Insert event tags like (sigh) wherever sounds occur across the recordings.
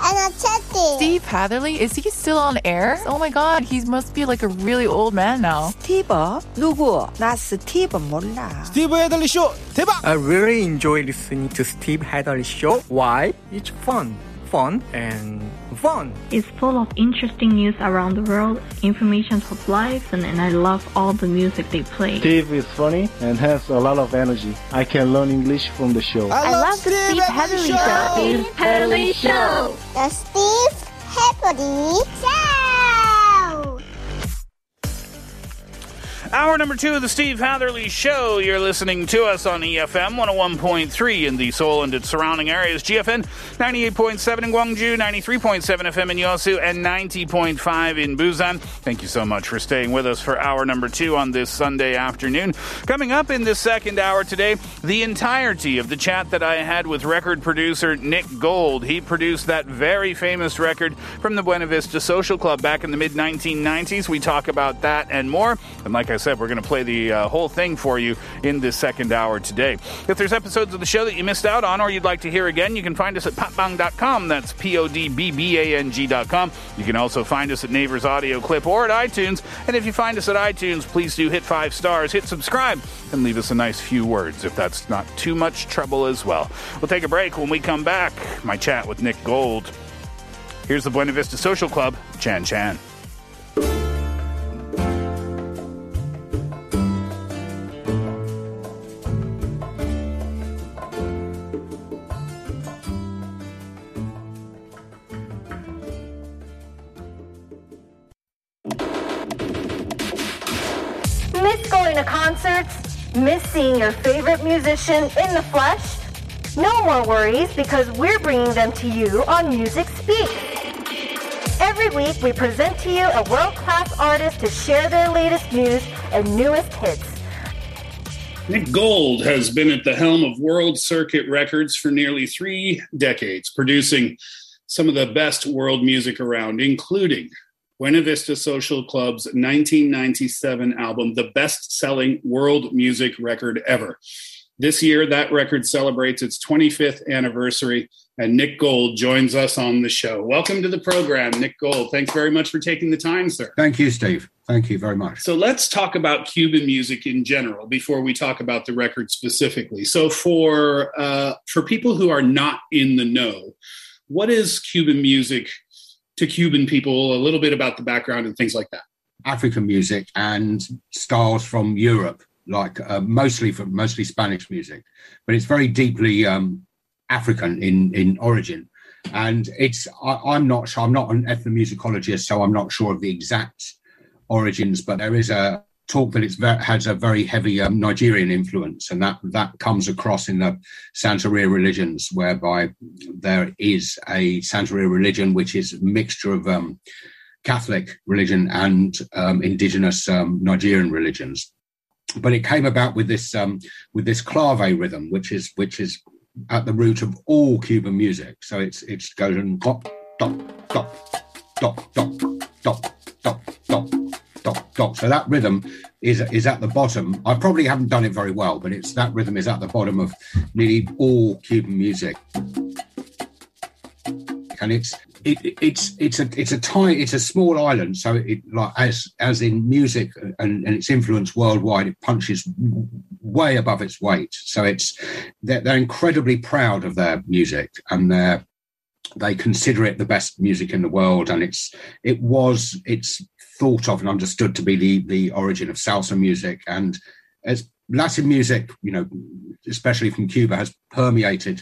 energetic. Steve Hatherley, is he still on air? Oh my god, he must be like a really old man now. 스티브? 누구? 나 스티브 몰라. 스티브 헤들리 쇼 대박! I really enjoy listening to Steve Hadley show. Why? It's fun, fun, and fun. It's full of interesting news around the world, information of life, and, and I love all the music they play. Steve is funny and has a lot of energy. I can learn English from the show. I, love the Steve Hadley show. Steve Hadley show. The Steve Happily Show. Hour number two of the Steve Hatherley Show. You're listening to us on EFM 101.3 in the Seoul and its surrounding areas, GFN 98.7 in Gwangju, 93.7 FM in Yosu, and 90.5 in Busan. Thank you so much for staying with us for hour number two on this Sunday afternoon. Coming up in this second hour today, the entirety of the chat that I had with record producer Nick Gold. He produced that very famous record from the Buena Vista Social Club back in the mid 1990s. We talk about that and more. And like I said, we're going to play the uh, whole thing for you in this second hour today. If there's episodes of the show that you missed out on or you'd like to hear again, you can find us at podbbang.com. That's P O D B B A N G.com. You can also find us at Naver Audio Clip or at iTunes. And if you find us at iTunes, please do hit five stars, hit subscribe, and leave us a nice few words if that's not too much trouble as well. We'll take a break when we come back. My chat with Nick Gold. Here's the Buena Vista Social Club, Chan Chan. Seeing your favorite musician in the flesh? No more worries because we're bringing them to you on Music Speak. Every week we present to you a world-class artist to share their latest news and newest hits. Nick Gold has been at the helm of World Circuit Records for nearly three decades, producing some of the best world music around, including Buena Vista Social Club's 1997 album, the best selling world music record ever. This year, that record celebrates its 25th anniversary, and Nick Gold joins us on the show. Welcome to the program, Nick Gold. Thanks very much for taking the time, sir. Thank you, Steve. Thank you very much. So let's talk about Cuban music in general before we talk about the record specifically. So for uh, for people who are not in the know, what is Cuban music to Cuban people? A little bit about the background and things like that. African music and styles from Europe, like uh, mostly from mostly Spanish music, but it's very deeply um, African in in origin. And it's I, I'm not sure. I'm not an ethnomusicologist, so I'm not sure of the exact origins. But there is a talk that it's ve- has a very heavy um, Nigerian influence, and that that comes across in the Santeria religions, whereby there is a Santeria religion which is a mixture of um, Catholic religion and um, indigenous um, Nigerian religions. But it came about with this um, with this clave rhythm, which is which is at the root of all Cuban music. So it's it's goes and dop dop dop dop dop dop dop dop dop dop. So that rhythm is is at the bottom. I probably haven't done it very well, but it's that rhythm is at the bottom of nearly all Cuban music, and it's it, it's it's a it's a tiny it's a small island. So it like as as in music and, and its influence worldwide, it punches way above its weight. So it's they're, they're incredibly proud of their music and they're they consider it the best music in the world and it's it was it's thought of and understood to be the the origin of salsa music and as latin music you know especially from cuba has permeated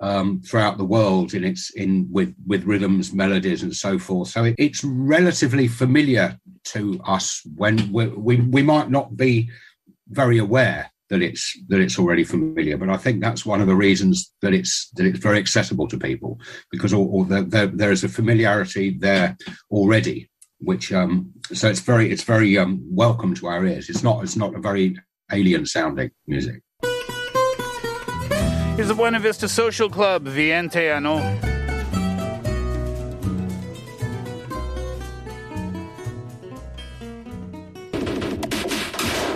um, throughout the world in its in with with rhythms melodies and so forth so it, it's relatively familiar to us when we, we might not be very aware that it's that it's already familiar. But I think that's one of the reasons that it's that it's very accessible to people because the, the, there is a familiarity there already, which um, so it's very it's very um, welcome to our ears. It's not it's not a very alien sounding music. Here's the Buena Vista Social Club, Veinte Años.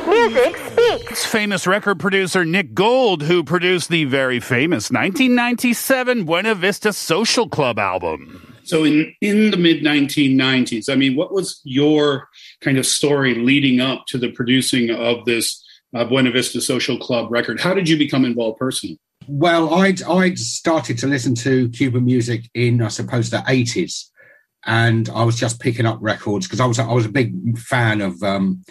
Music speaks. It's famous record producer Nick Gold, who produced the very famous 1997 Buena Vista Social Club album. So in in the mid 1990s, I mean, what was your kind of story leading up to the producing of this uh, Buena Vista Social Club record? How did you become involved personally? Well, I'd I'd started to listen to Cuban music in I suppose the eighties, and I was just picking up records because I was I was a big fan of um,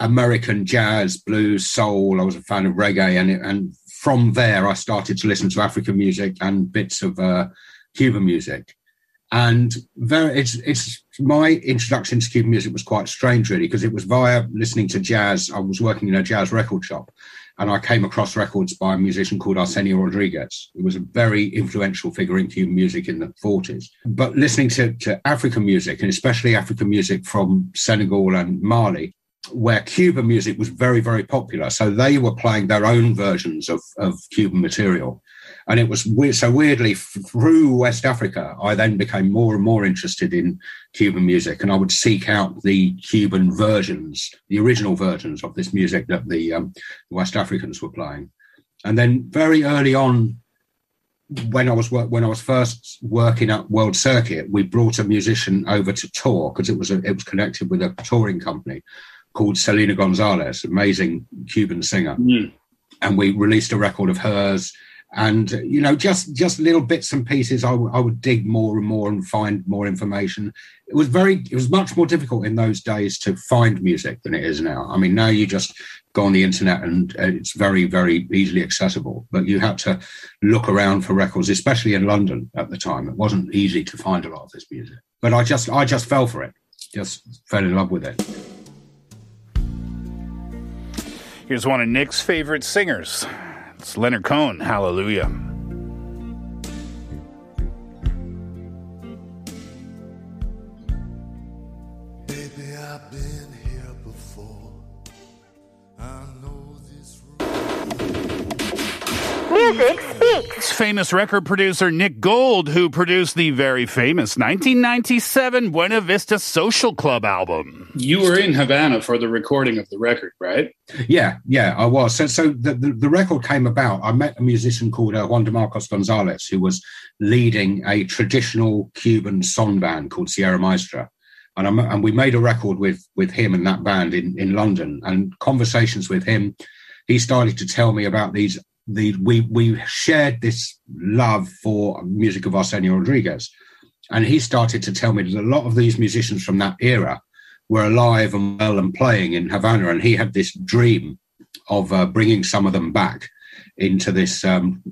American jazz, blues, soul. I was a fan of reggae, and and from there I started to listen to African music and bits of uh, Cuban music. And very, it's it's my introduction to Cuban music was quite strange, really, because it was via listening to jazz. I was working in a jazz record shop, and I came across records by a musician called Arsenio Rodriguez. He was a very influential figure in Cuban music in the 40s. But listening to, to African music, and especially African music from Senegal and Mali, where Cuban music was very, very popular. So they were playing their own versions of, of Cuban material. And it was weird. So weirdly, through West Africa, I then became more and more interested in Cuban music, and I would seek out the Cuban versions, the original versions of this music that the um, West Africans were playing. And then very early on, when I was when I was first working at World Circuit, we brought a musician over to tour because it was a, it was connected with a touring company called Celina Gonzalez, amazing Cuban singer, mm. and we released a record of hers and uh, you know just just little bits and pieces I, w- I would dig more and more and find more information. It was very it was much more difficult in those days to find music than it is now. I mean now you just go on the internet and uh, it's very very easily accessible but you had to look around for records especially in london at the time. It wasn't easy to find a lot of this music but i just i just fell for it. Just fell in love with it. Here's one of Nick's favorite singers. It's Leonard Cohen, Hallelujah. Music speaks. It's famous record producer Nick Gold, who produced the very famous 1997 Buena Vista Social Club album. You were in Havana for the recording of the record, right? Yeah, yeah, I was. So, so the, the, the record came about. I met a musician called uh, Juan de Marcos Gonzalez, who was leading a traditional Cuban son band called Sierra Maestra. And, I'm, and we made a record with with him and that band in, in London. And conversations with him, he started to tell me about these. The we we shared this love for music of Arsenio Rodriguez, and he started to tell me that a lot of these musicians from that era were alive and well and playing in Havana, and he had this dream of uh, bringing some of them back into this um,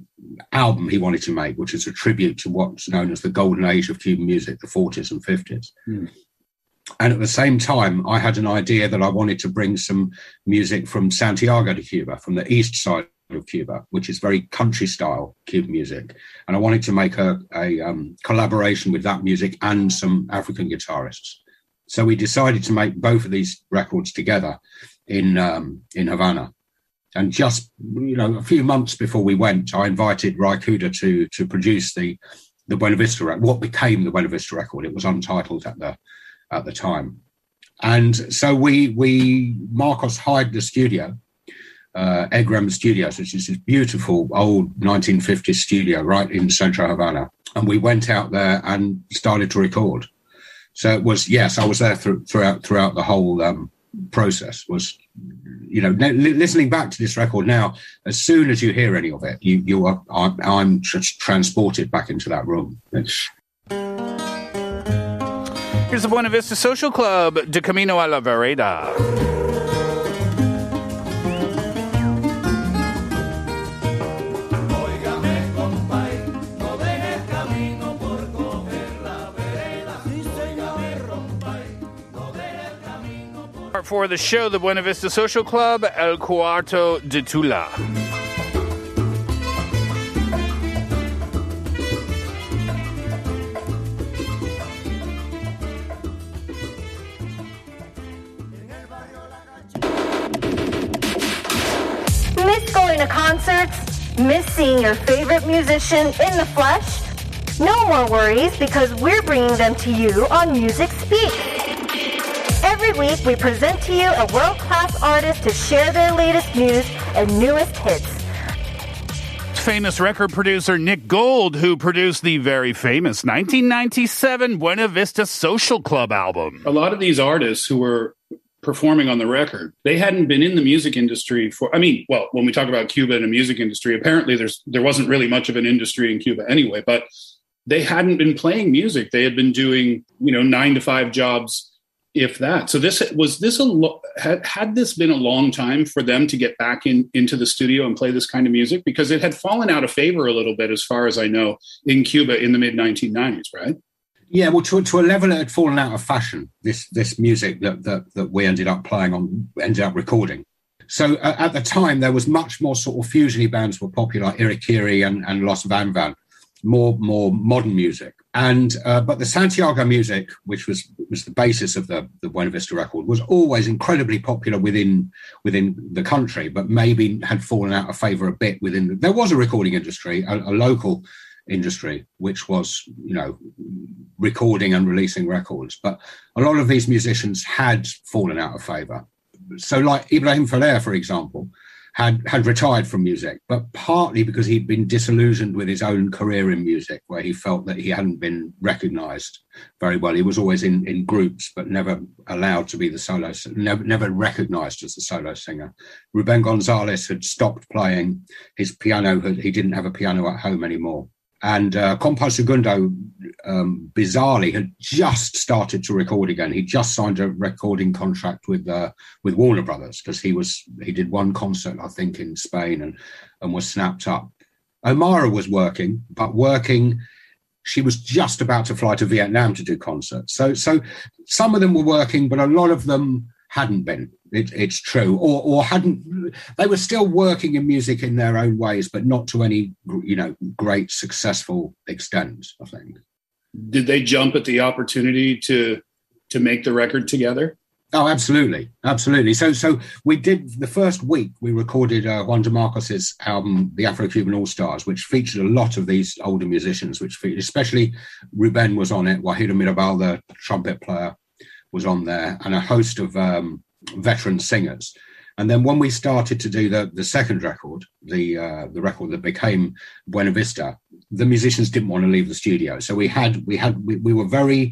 album he wanted to make, which is a tribute to what's known as the golden age of Cuban music, the 40s and 50s. Hmm. And at the same time, I had an idea that I wanted to bring some music from Santiago de Cuba, from the east side of Cuba, which is very country style Cuban music. And I wanted to make a, a um, collaboration with that music and some African guitarists. So we decided to make both of these records together in um, in Havana. And just you know, a few months before we went, I invited Ry Cooder to to produce the the Buena Vista record, what became the Buena Vista record. It was untitled at the at the time. And so we we Marcos hired the studio, uh, EGREM Studios, which is this beautiful old 1950s studio right in Central Havana. And we went out there and started to record. So it was yes, I was there through, throughout throughout the whole um, process. Was you know li- listening back to this record now, as soon as you hear any of it, you you are I'm, I'm just transported back into that room. It's, Here's the Buena Vista Social Club, De Camino a la Vereda. Four the show, the Buena Vista Social Club, El Cuarto de Tula. Miss going to concerts? Miss seeing your favorite musician in the flesh? No more worries because we're bringing them to you on Music Speak. Every week we present to you a world-class artist to share their latest news and newest hits. Famous record producer Nick Gold, who produced the very famous 1997 Buena Vista Social Club album. A lot of these artists who were performing on the record, they hadn't been in the music industry for I mean, well, when we talk about Cuba and a music industry, apparently there's there wasn't really much of an industry in Cuba anyway, but they hadn't been playing music. They had been doing, you know, 9 to 5 jobs if that. So this was this a lo- had, had this been a long time for them to get back in into the studio and play this kind of music because it had fallen out of favor a little bit, as far as I know, in Cuba in the mid 1990s, right? Yeah, well, to, to a level it had fallen out of fashion. This this music that that, that we ended up playing on, ended up recording. So uh, at the time, there was much more sort of fusiony bands were popular, Irakere and, and Los Van Van, more more modern music. And uh, but the Santiago music, which was was the basis of the the Buena Vista record, was always incredibly popular within within the country, but maybe had fallen out of favour a bit within. There was a recording industry, a, a local industry, which was you know recording and releasing records, but a lot of these musicians had fallen out of favour. So, like Ibrahim Ferrer, for example, had had retired from music, but partly because he'd been disillusioned with his own career in music, where he felt that he hadn't been recognised very well. He was always in, in groups, but never allowed to be the solo, never never recognised as the solo singer. Ruben Gonzalez had stopped playing his piano; he didn't have a piano at home anymore. And uh, Segundo, um, bizarrely, had just started to record again. He just signed a recording contract with uh, with Warner Brothers because he was he did one concert, I think, in Spain and and was snapped up. Omara was working, but working. She was just about to fly to Vietnam to do concerts. So so some of them were working, but a lot of them hadn't been. It, it's true, or or hadn't. They were still working in music in their own ways, but not to any you know great successful extent. I think. Did they jump at the opportunity to to make the record together? Oh, absolutely, absolutely. So, so we did the first week. We recorded uh, Juan DeMarcos's album, The Afro-Cuban All Stars, which featured a lot of these older musicians. Which featured, especially Ruben was on it. Guajiro Mirabal, the trumpet player, was on there, and a host of um, veteran singers. And then when we started to do the, the second record, the uh, the record that became Buena Vista, the musicians didn't want to leave the studio. So we had we had we, we were very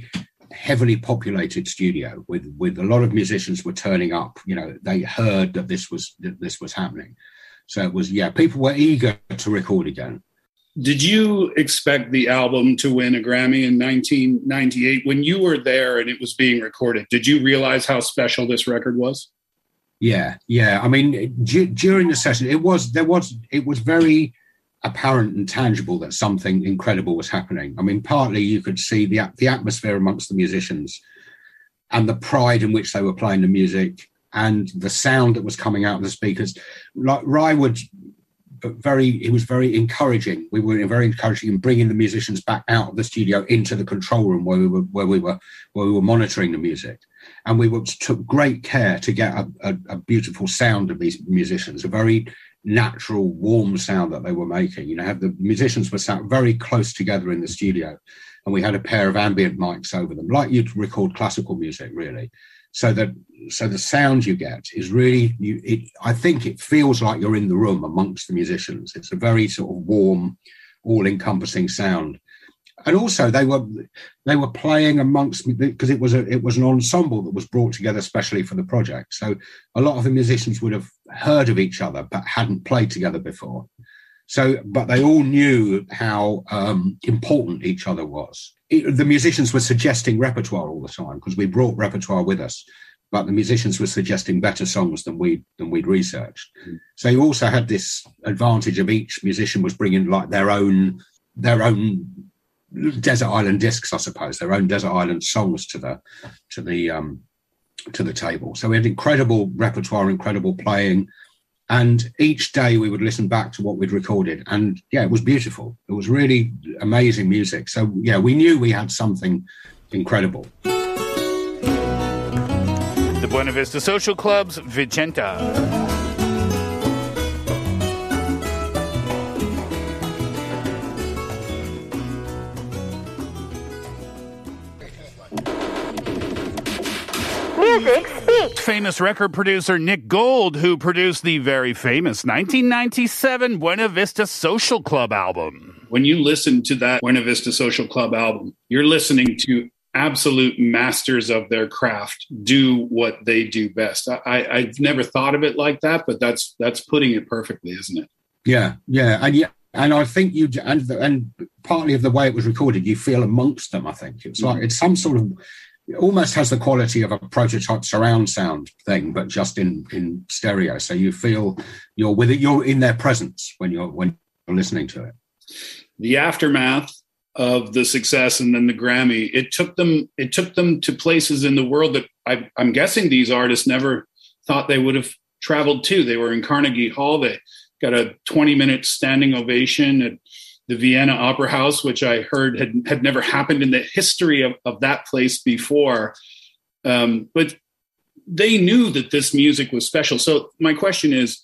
heavily populated studio with with a lot of musicians were turning up. You know, they heard that this was that this was happening. So it was yeah, people were eager to record again. Did you expect the album to win a Grammy in 1998 when you were there and it was being recorded? Did you realize how special this record was? Yeah, yeah. I mean, d- during the session, it was there was it was very apparent and tangible that something incredible was happening. I mean, partly you could see the the atmosphere amongst the musicians and the pride in which they were playing the music and the sound that was coming out of the speakers. Like Ry would very he was very encouraging. We were very encouraging in bringing the musicians back out of the studio into the control room where we were where we were where we were monitoring the music, and we were, took great care to get a, a, a beautiful sound of these musicians, a very natural, warm sound that they were making. You know, the musicians were sat very close together in the studio, and we had a pair of ambient mics over them, like you'd record classical music, really so that so the sound you get is really you it, i think it feels like you're in the room amongst the musicians. It's a very sort of warm all encompassing sound. And also they were they were playing amongst because it was a it was an ensemble that was brought together especially for the project. So a lot of the musicians would have heard of each other but hadn't played together before so but they all knew how um, important each other was. It, the musicians were suggesting repertoire all the time because we brought repertoire with us but the musicians were suggesting better songs than we than we'd researched. Mm. so you also had this advantage of each musician was bringing like their own their own desert island discs i suppose their own desert island songs to the to the um to the table. So we had incredible repertoire incredible playing and each day we would listen back to what we'd recorded. And yeah, it was beautiful. It was really amazing music. So yeah, we knew we had something incredible. The Buena Vista Social Club's Vicenta. Famous record producer Nick Gold, who produced the very famous 1997 Buena Vista Social Club album. When you listen to that Buena Vista Social Club album, you're listening to absolute masters of their craft do what they do best. I, I've never thought of it like that, but that's that's putting it perfectly, isn't it? Yeah, yeah, and yeah, and I think you and and partly of the way it was recorded, you feel amongst them. I think it's like it's some sort of it almost has the quality of a prototype surround sound thing, but just in in stereo. So you feel you're with it. You're in their presence when you're when you're listening to it. The aftermath of the success and then the Grammy, it took them it took them to places in the world that I, I'm guessing these artists never thought they would have traveled to. They were in Carnegie Hall. They got a 20 minute standing ovation at the Vienna Opera House, which I heard had, had never happened in the history of, of that place before. Um, but they knew that this music was special. So my question is,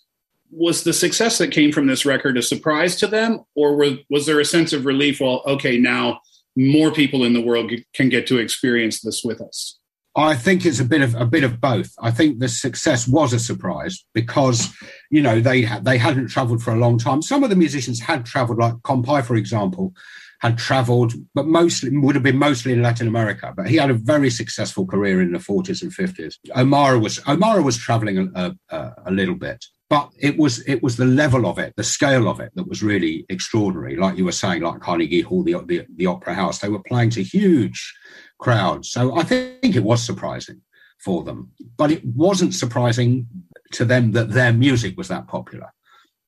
was the success that came from this record a surprise to them, or were, was there a sense of relief? Well, okay, now more people in the world can get to experience this with us. I think it's a bit of a bit of both. I think the success was a surprise because you know they they hadn't travelled for a long time. Some of the musicians had travelled, like Compay, for example, had travelled, but mostly would have been mostly in Latin America. But he had a very successful career in the forties and fifties. Omara was Omara was travelling a, a, a little bit, but it was it was the level of it, the scale of it that was really extraordinary. Like you were saying, like Carnegie Hall, the the, the Opera House, they were playing to huge crowd. So I think it was surprising for them, but it wasn't surprising to them that their music was that popular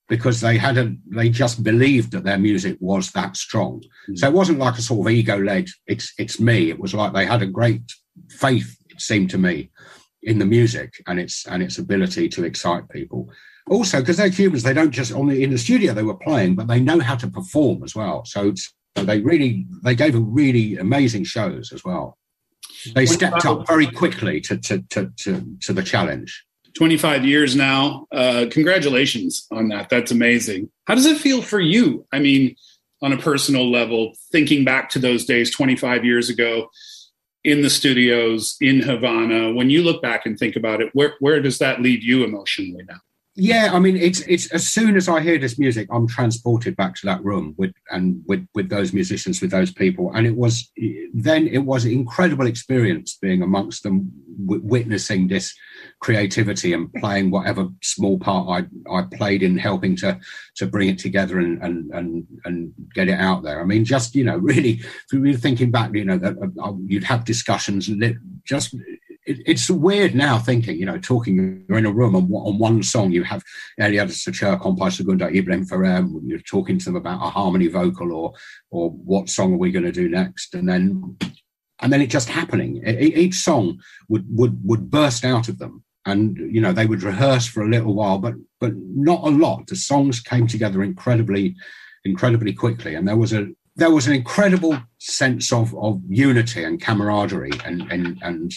because they had a they just believed that their music was that strong. Mm. So it wasn't like a sort of ego led it's it's me. It was like they had a great faith, it seemed to me, in the music and its and its ability to excite people. Also, because they're Cubans, they don't just on the in the studio they were playing, but they know how to perform as well. So so they really they gave a really amazing shows as well. They stepped up very quickly to to to to, to the challenge. 25 years now. Uh, congratulations on that. That's amazing. How does it feel for you? I mean, on a personal level, thinking back to those days 25 years ago in the studios in Havana, when you look back and think about it, where, where does that lead you emotionally now? Yeah, I mean, it's it's as soon as I hear this music, I'm transported back to that room with and with with those musicians, with those people, and it was then it was an incredible experience being amongst them, w- witnessing this creativity and playing whatever small part I I played in helping to to bring it together and and and and get it out there. I mean, just you know, (laughs) really, if you were thinking back, you know, that uh, you'd have discussions just it, it's weird now thinking, you know, talking, you're in a room and on one song you have Eliades Ochoa, Compay Segundo, Ibrahim Ferrer, you're talking to them about a harmony vocal or, or what song are we going to do next? And then, and then it just happening. Each song would, would, would burst out of them and you know they would rehearse for a little while but but not a lot the songs came together incredibly incredibly quickly and there was a there was an incredible sense of of unity and camaraderie and and and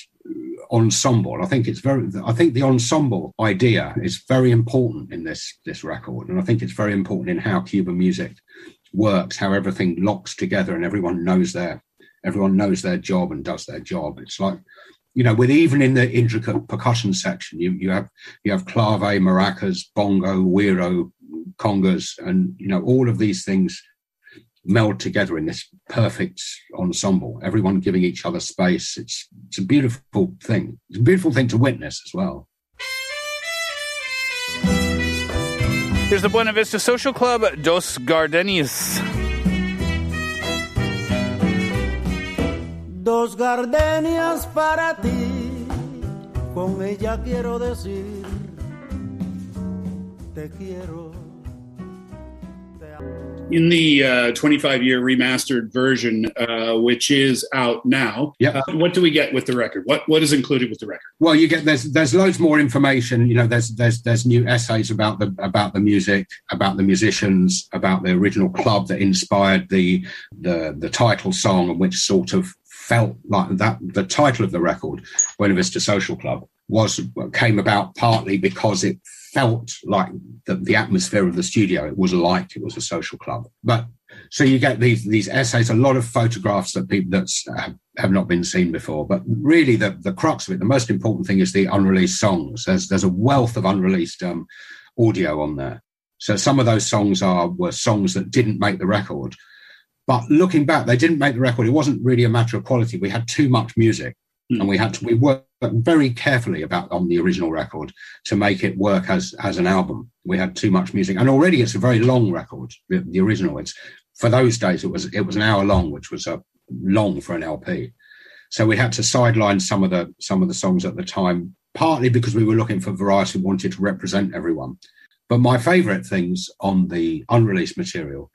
ensemble. I think it's very. I think the ensemble idea is very important in this this record, and I think it's very important in how Cuban music works, how everything locks together, and everyone knows their everyone knows their job and does their job. It's like you know, with even in the intricate percussion section, you you have you have clave, maracas, bongo, güiro, congas, and you know all of these things meld together in this perfect ensemble, everyone giving each other space. It's, it's a beautiful thing. It's a beautiful thing to witness as well. Here's the Buena Vista Social Club, Dos Gardenias. Dos gardenias para ti, con ella quiero decir, te quiero. In the uh, 25 year remastered version, uh, which is out now. Yeah. Uh, what do we get with the record? What what is included with the record? Well, you get there's there's loads more information. You know, there's there's there's new essays about the about the music, about the musicians, about the original club that inspired the the the title song, and which sort of felt like that the title of the record, Buena Vista Social Club, was came about partly because it felt like the, the atmosphere of the studio. It was like it was a social club. But so you get these these essays, a lot of photographs that people that uh, have not been seen before. But really, the the crux of it, the most important thing is the unreleased songs. There's there's a wealth of unreleased um, audio on there. So some of those songs are were songs that didn't make the record. But looking back, they didn't make the record. It wasn't really a matter of quality. We had too much music, mm. and we had to we worked very carefully about on the original record to make it work as as an album. We had too much music, and already it's a very long record. The, the original, it's for those days it was it was an hour long, which was a long for an LP. So we had to sideline some of the some of the songs at the time, partly because we were looking for variety, wanted to represent everyone. But my favourite things on the unreleased material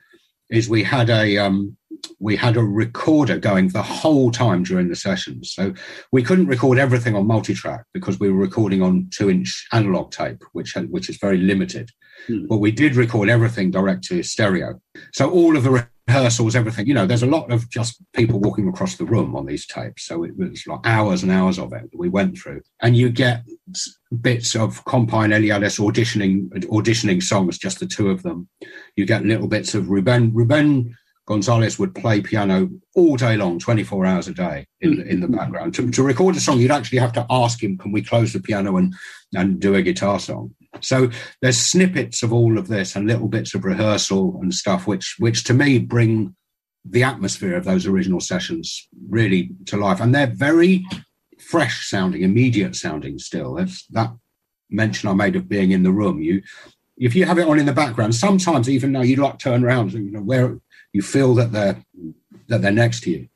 is we had a um, we had a recorder going the whole time during the sessions. So we couldn't record everything on multi-track because we were recording on two-inch analog tape, which had, which is very limited. Hmm. But we did record everything direct to stereo. So all of the rehearsals, everything. You know, there's a lot of just people walking across the room on these tapes. So it was like hours and hours of it we went through. And you get bits of Compay Eliades auditioning auditioning songs, just the two of them. You get little bits of Ruben Ruben Gonzalez would play piano all day long, 24 hours a day in, mm. in the background. To, to record a song, you'd actually have to ask him, can we close the piano and, and do a guitar song? So there's snippets of all of this and little bits of rehearsal and stuff, which which to me bring the atmosphere of those original sessions really to life. And they're very fresh sounding, immediate sounding still. That's that mention I made of being in the room. You if you have it on in the background, sometimes even though you like turn around, and you know, where you feel that they're that they're next to you.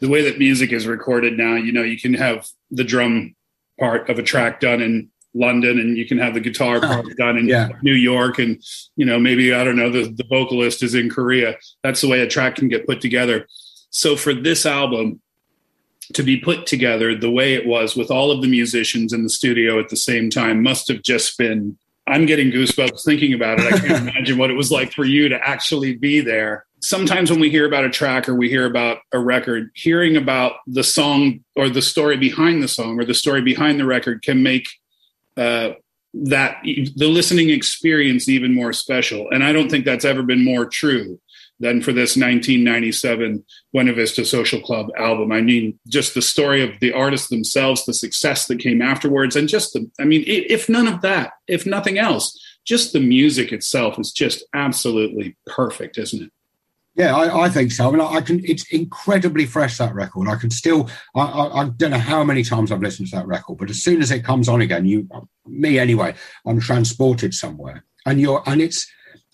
The way that music is recorded now, you know, you can have the drum part of a track done in London and you can have the guitar part done in yeah. New York and you know maybe I don't know the, the vocalist is in Korea. That's the way a track can get put together. So for this album to be put together the way it was with all of the musicians in the studio at the same time must have just been I'm getting goosebumps thinking about it. I can't (laughs) imagine what it was like for you to actually be there. Sometimes when we hear about a track or we hear about a record, hearing about the song or the story behind the song or the story behind the record can make uh, that the listening experience even more special. And I don't think that's ever been more true than for this 1997 Buena Vista Social Club album. I mean, just the story of the artists themselves, the success that came afterwards, and just the, I mean, if none of that, if nothing else, just the music itself is just absolutely perfect, isn't it? Yeah, I, I, think so. I mean, I can. It's incredibly fresh that record. I can still. I, I, I, don't know how many times I've listened to that record, but as soon as it comes on again, you, me anyway, I'm transported somewhere, and you're, and it's,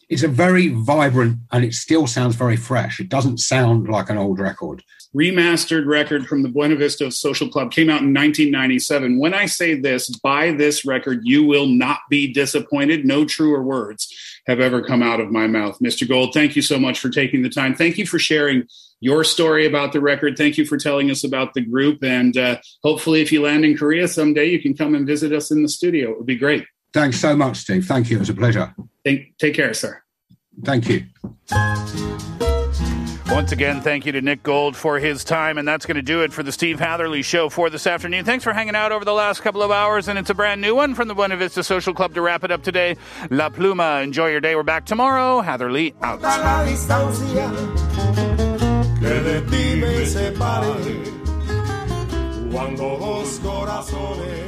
it's a very vibrant, and it still sounds very fresh. It doesn't sound like an old record. Remastered record from the Buena Vista Social Club came out in 1997. When I say this, buy this record, you will not be disappointed. No truer words have ever come out of my mouth. Mr. Gold, thank you so much for taking the time. Thank you for sharing your story about the record. Thank you for telling us about the group. And uh, hopefully, if you land in Korea someday, you can come and visit us in the studio. It would be great. Thanks so much, Steve. Thank you. It was a pleasure. Take, take care, sir. Thank you. Once again, thank you to Nick Gold for his time, and that's going to do it for the Steve Hatherley Show for this afternoon. Thanks for hanging out over the last couple of hours, and it's a brand new one from the Buena Vista Social Club to wrap it up today. La Pluma, enjoy your day. We're back tomorrow. Hatherley out. Cuando dos corazones